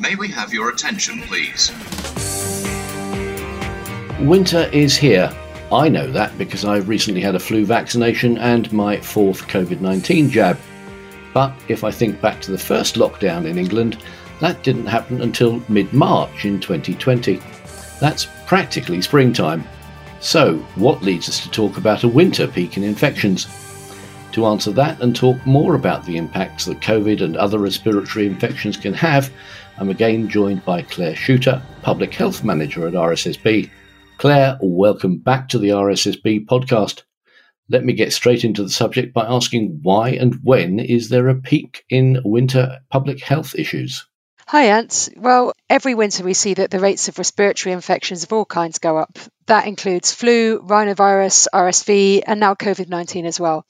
May we have your attention, please? Winter is here. I know that because I recently had a flu vaccination and my fourth COVID 19 jab. But if I think back to the first lockdown in England, that didn't happen until mid March in 2020. That's practically springtime. So, what leads us to talk about a winter peak in infections? To answer that and talk more about the impacts that COVID and other respiratory infections can have, I'm again joined by Claire Shooter, Public Health Manager at RSSB. Claire, welcome back to the RSSB podcast. Let me get straight into the subject by asking why and when is there a peak in winter public health issues? Hi, Ant. Well, every winter we see that the rates of respiratory infections of all kinds go up. That includes flu, rhinovirus, RSV, and now COVID 19 as well.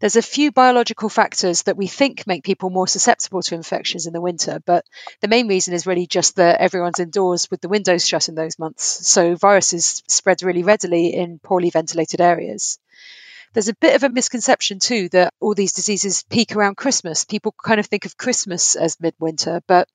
There's a few biological factors that we think make people more susceptible to infections in the winter, but the main reason is really just that everyone's indoors with the windows shut in those months. So viruses spread really readily in poorly ventilated areas. There's a bit of a misconception too that all these diseases peak around Christmas. People kind of think of Christmas as midwinter, but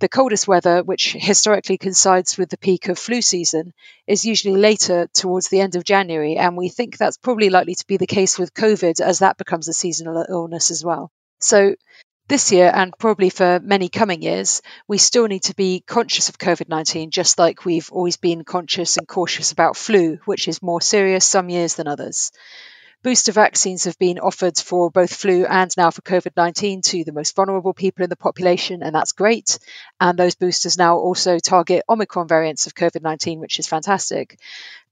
the coldest weather, which historically coincides with the peak of flu season, is usually later towards the end of January. And we think that's probably likely to be the case with COVID as that becomes a seasonal illness as well. So this year and probably for many coming years, we still need to be conscious of COVID 19, just like we've always been conscious and cautious about flu, which is more serious some years than others. Booster vaccines have been offered for both flu and now for COVID 19 to the most vulnerable people in the population, and that's great. And those boosters now also target Omicron variants of COVID 19, which is fantastic.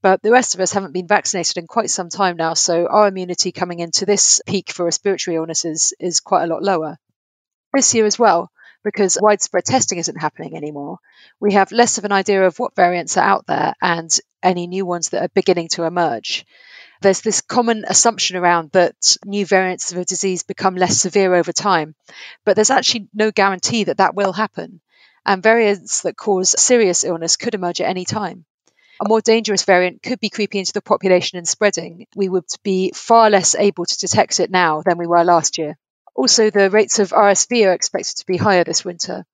But the rest of us haven't been vaccinated in quite some time now, so our immunity coming into this peak for respiratory illnesses is quite a lot lower. This year as well, because widespread testing isn't happening anymore, we have less of an idea of what variants are out there and any new ones that are beginning to emerge there's this common assumption around that new variants of a disease become less severe over time, but there's actually no guarantee that that will happen. And variants that cause serious illness could emerge at any time. A more dangerous variant could be creeping into the population and spreading. We would be far less able to detect it now than we were last year. Also, the rates of RSV are expected to be higher this winter.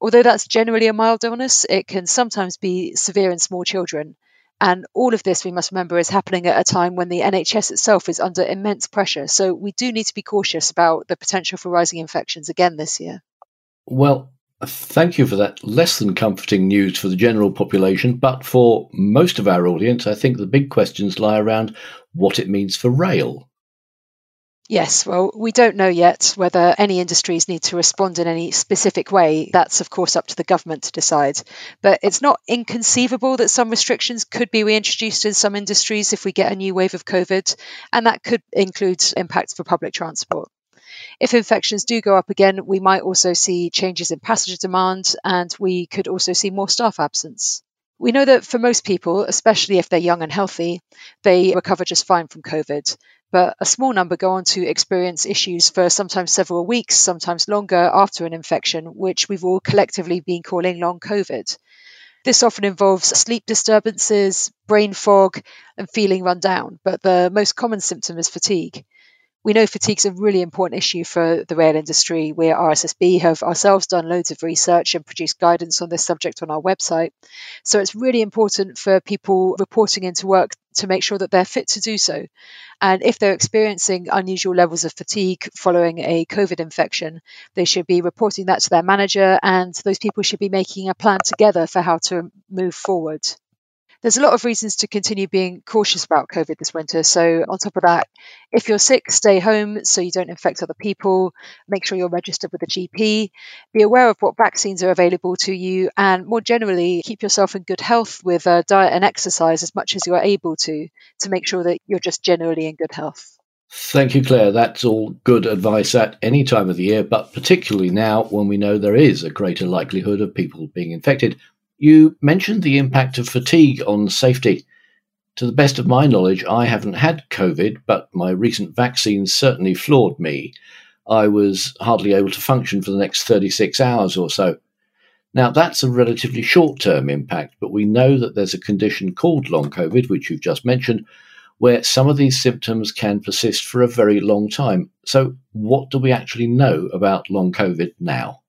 Although that's generally a mild illness, it can sometimes be severe in small children. And all of this, we must remember, is happening at a time when the NHS itself is under immense pressure. So we do need to be cautious about the potential for rising infections again this year. Well, thank you for that less than comforting news for the general population. But for most of our audience, I think the big questions lie around what it means for rail. Yes, well, we don't know yet whether any industries need to respond in any specific way. That's, of course, up to the government to decide. But it's not inconceivable that some restrictions could be reintroduced in some industries if we get a new wave of COVID, and that could include impacts for public transport. If infections do go up again, we might also see changes in passenger demand, and we could also see more staff absence. We know that for most people, especially if they're young and healthy, they recover just fine from COVID but a small number go on to experience issues for sometimes several weeks, sometimes longer after an infection, which we've all collectively been calling long COVID. This often involves sleep disturbances, brain fog, and feeling run down, but the most common symptom is fatigue. We know fatigue is a really important issue for the rail industry. We at RSSB have ourselves done loads of research and produced guidance on this subject on our website. So it's really important for people reporting into work to make sure that they're fit to do so. And if they're experiencing unusual levels of fatigue following a COVID infection, they should be reporting that to their manager, and those people should be making a plan together for how to move forward there's a lot of reasons to continue being cautious about COVID this winter. So, on top of that, if you're sick, stay home so you don't infect other people. Make sure you're registered with a GP. Be aware of what vaccines are available to you. And more generally, keep yourself in good health with uh, diet and exercise as much as you're able to, to make sure that you're just generally in good health. Thank you, Claire. That's all good advice at any time of the year, but particularly now when we know there is a greater likelihood of people being infected you mentioned the impact of fatigue on safety. To the best of my knowledge, I haven't had COVID, but my recent vaccines certainly floored me. I was hardly able to function for the next 36 hours or so. Now, that's a relatively short term impact, but we know that there's a condition called long COVID, which you've just mentioned, where some of these symptoms can persist for a very long time. So, what do we actually know about long COVID now?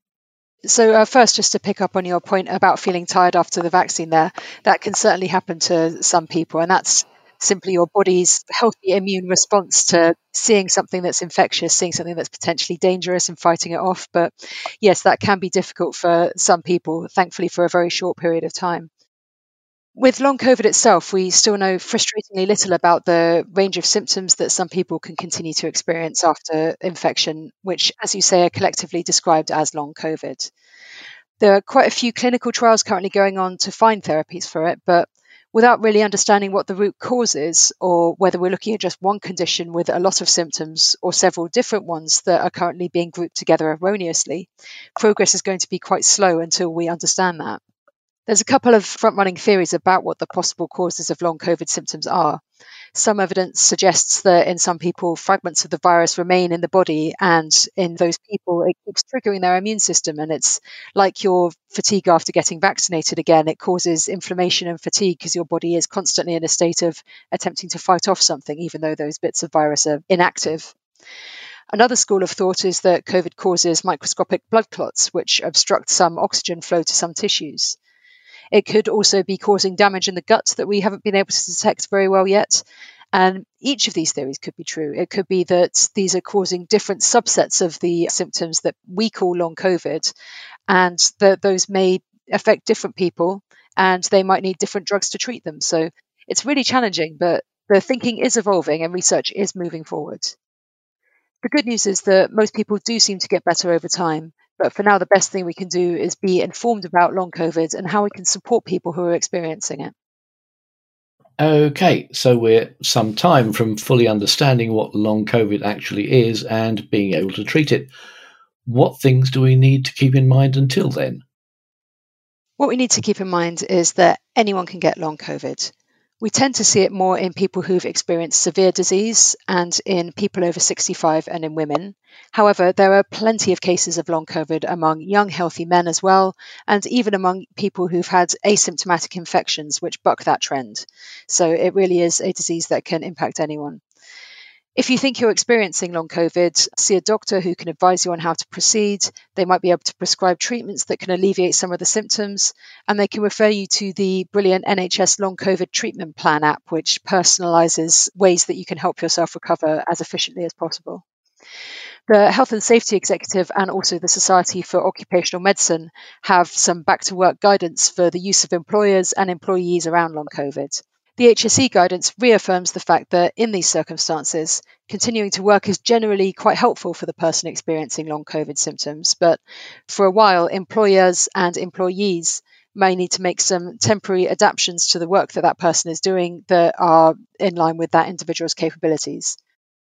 So, uh, first, just to pick up on your point about feeling tired after the vaccine, there, that can certainly happen to some people, and that's simply your body's healthy immune response to seeing something that's infectious, seeing something that's potentially dangerous and fighting it off. But yes, that can be difficult for some people, thankfully, for a very short period of time. With long COVID itself, we still know frustratingly little about the range of symptoms that some people can continue to experience after infection, which, as you say, are collectively described as long COVID. There are quite a few clinical trials currently going on to find therapies for it, but without really understanding what the root cause is, or whether we're looking at just one condition with a lot of symptoms or several different ones that are currently being grouped together erroneously, progress is going to be quite slow until we understand that. There's a couple of front running theories about what the possible causes of long COVID symptoms are. Some evidence suggests that in some people, fragments of the virus remain in the body, and in those people, it keeps triggering their immune system. And it's like your fatigue after getting vaccinated again. It causes inflammation and fatigue because your body is constantly in a state of attempting to fight off something, even though those bits of virus are inactive. Another school of thought is that COVID causes microscopic blood clots, which obstruct some oxygen flow to some tissues. It could also be causing damage in the gut that we haven't been able to detect very well yet. And each of these theories could be true. It could be that these are causing different subsets of the symptoms that we call long COVID, and that those may affect different people and they might need different drugs to treat them. So it's really challenging, but the thinking is evolving and research is moving forward. The good news is that most people do seem to get better over time, but for now, the best thing we can do is be informed about long COVID and how we can support people who are experiencing it. Okay, so we're some time from fully understanding what long COVID actually is and being able to treat it. What things do we need to keep in mind until then? What we need to keep in mind is that anyone can get long COVID. We tend to see it more in people who've experienced severe disease and in people over 65 and in women. However, there are plenty of cases of long COVID among young, healthy men as well, and even among people who've had asymptomatic infections, which buck that trend. So it really is a disease that can impact anyone. If you think you're experiencing long COVID, see a doctor who can advise you on how to proceed. They might be able to prescribe treatments that can alleviate some of the symptoms, and they can refer you to the brilliant NHS Long COVID Treatment Plan app, which personalizes ways that you can help yourself recover as efficiently as possible. The Health and Safety Executive and also the Society for Occupational Medicine have some back to work guidance for the use of employers and employees around long COVID. The HSE guidance reaffirms the fact that in these circumstances, continuing to work is generally quite helpful for the person experiencing long COVID symptoms. But for a while, employers and employees may need to make some temporary adaptations to the work that that person is doing that are in line with that individual's capabilities.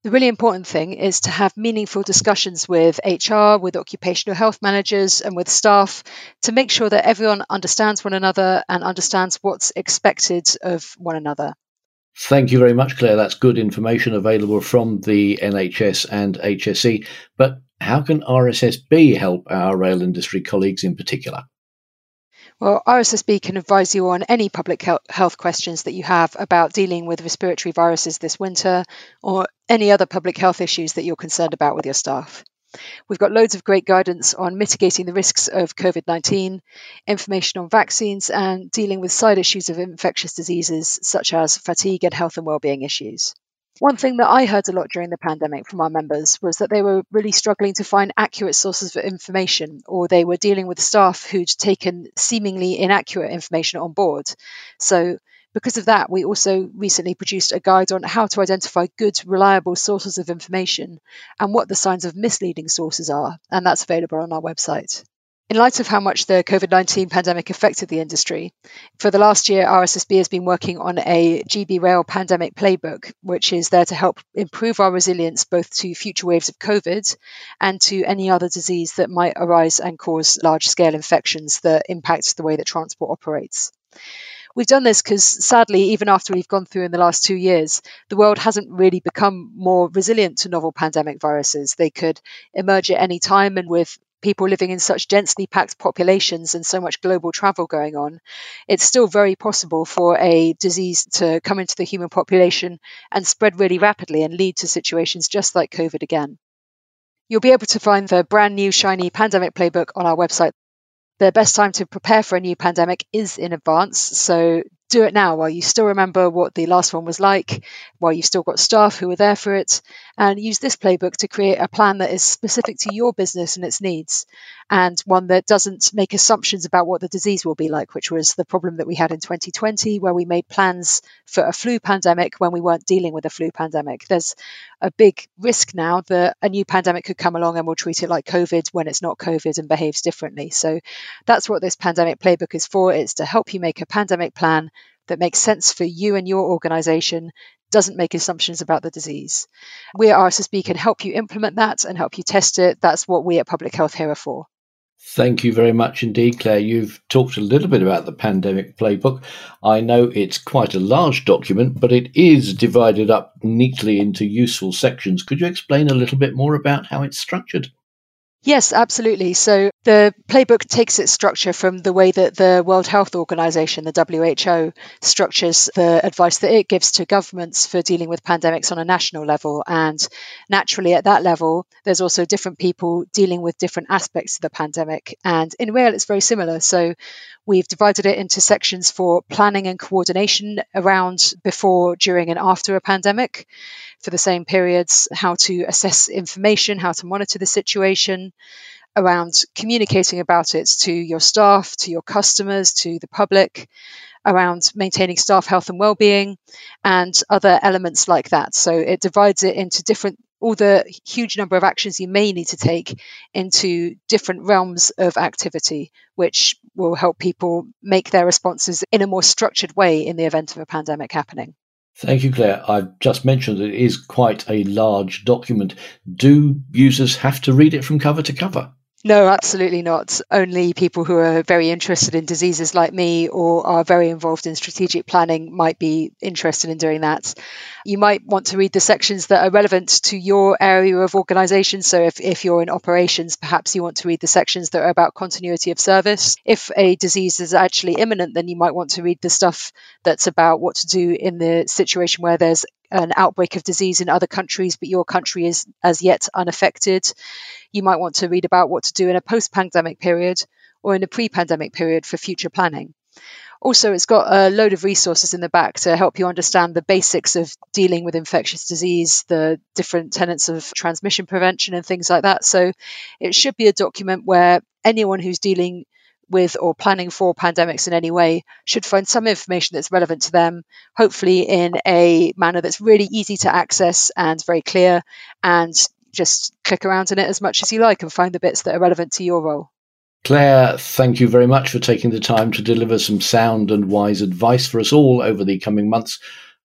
The really important thing is to have meaningful discussions with HR, with occupational health managers, and with staff to make sure that everyone understands one another and understands what's expected of one another. Thank you very much, Claire. That's good information available from the NHS and HSE. But how can RSSB help our rail industry colleagues in particular? Well, RSSB can advise you on any public health questions that you have about dealing with respiratory viruses this winter or any other public health issues that you're concerned about with your staff. We've got loads of great guidance on mitigating the risks of COVID 19, information on vaccines, and dealing with side issues of infectious diseases such as fatigue and health and well-being issues. One thing that I heard a lot during the pandemic from our members was that they were really struggling to find accurate sources of information, or they were dealing with staff who'd taken seemingly inaccurate information on board. So, because of that, we also recently produced a guide on how to identify good, reliable sources of information and what the signs of misleading sources are, and that's available on our website. In light of how much the COVID 19 pandemic affected the industry, for the last year, RSSB has been working on a GB Rail pandemic playbook, which is there to help improve our resilience both to future waves of COVID and to any other disease that might arise and cause large scale infections that impact the way that transport operates. We've done this because sadly, even after we've gone through in the last two years, the world hasn't really become more resilient to novel pandemic viruses. They could emerge at any time, and with people living in such densely packed populations and so much global travel going on, it's still very possible for a disease to come into the human population and spread really rapidly and lead to situations just like COVID again. You'll be able to find the brand new shiny pandemic playbook on our website the best time to prepare for a new pandemic is in advance. So do it now while you still remember what the last one was like, while you've still got staff who are there for it, and use this playbook to create a plan that is specific to your business and its needs, and one that doesn't make assumptions about what the disease will be like, which was the problem that we had in 2020, where we made plans for a flu pandemic when we weren't dealing with a flu pandemic. There's a big risk now that a new pandemic could come along and we'll treat it like COVID when it's not COVID and behaves differently. So that's what this pandemic playbook is for. It's to help you make a pandemic plan that makes sense for you and your organization, doesn't make assumptions about the disease. We at RSSB can help you implement that and help you test it. That's what we at Public Health here are for. Thank you very much indeed, Claire. You've talked a little bit about the pandemic playbook. I know it's quite a large document, but it is divided up neatly into useful sections. Could you explain a little bit more about how it's structured? Yes, absolutely. So the playbook takes its structure from the way that the World Health Organization, the WHO, structures the advice that it gives to governments for dealing with pandemics on a national level. And naturally, at that level, there's also different people dealing with different aspects of the pandemic. And in Rail, it's very similar. So we've divided it into sections for planning and coordination around before, during, and after a pandemic for the same periods, how to assess information, how to monitor the situation, around communicating about it to your staff, to your customers, to the public, around maintaining staff health and well-being, and other elements like that. So it divides it into different all the huge number of actions you may need to take into different realms of activity, which will help people make their responses in a more structured way in the event of a pandemic happening. Thank you, Claire. I've just mentioned it is quite a large document. Do users have to read it from cover to cover? No, absolutely not. Only people who are very interested in diseases like me or are very involved in strategic planning might be interested in doing that. You might want to read the sections that are relevant to your area of organization. So, if, if you're in operations, perhaps you want to read the sections that are about continuity of service. If a disease is actually imminent, then you might want to read the stuff that's about what to do in the situation where there's an outbreak of disease in other countries, but your country is as yet unaffected. You might want to read about what to do in a post pandemic period or in a pre pandemic period for future planning. Also, it's got a load of resources in the back to help you understand the basics of dealing with infectious disease, the different tenets of transmission prevention, and things like that. So, it should be a document where anyone who's dealing with or planning for pandemics in any way should find some information that's relevant to them, hopefully in a manner that's really easy to access and very clear, and just click around in it as much as you like and find the bits that are relevant to your role. Claire, thank you very much for taking the time to deliver some sound and wise advice for us all over the coming months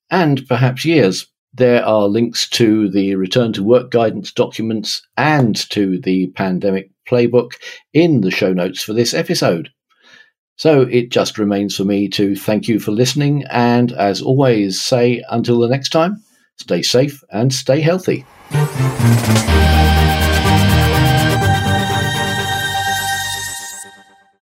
and perhaps years. There are links to the return to work guidance documents and to the pandemic playbook in the show notes for this episode. So it just remains for me to thank you for listening and, as always, say until the next time, stay safe and stay healthy.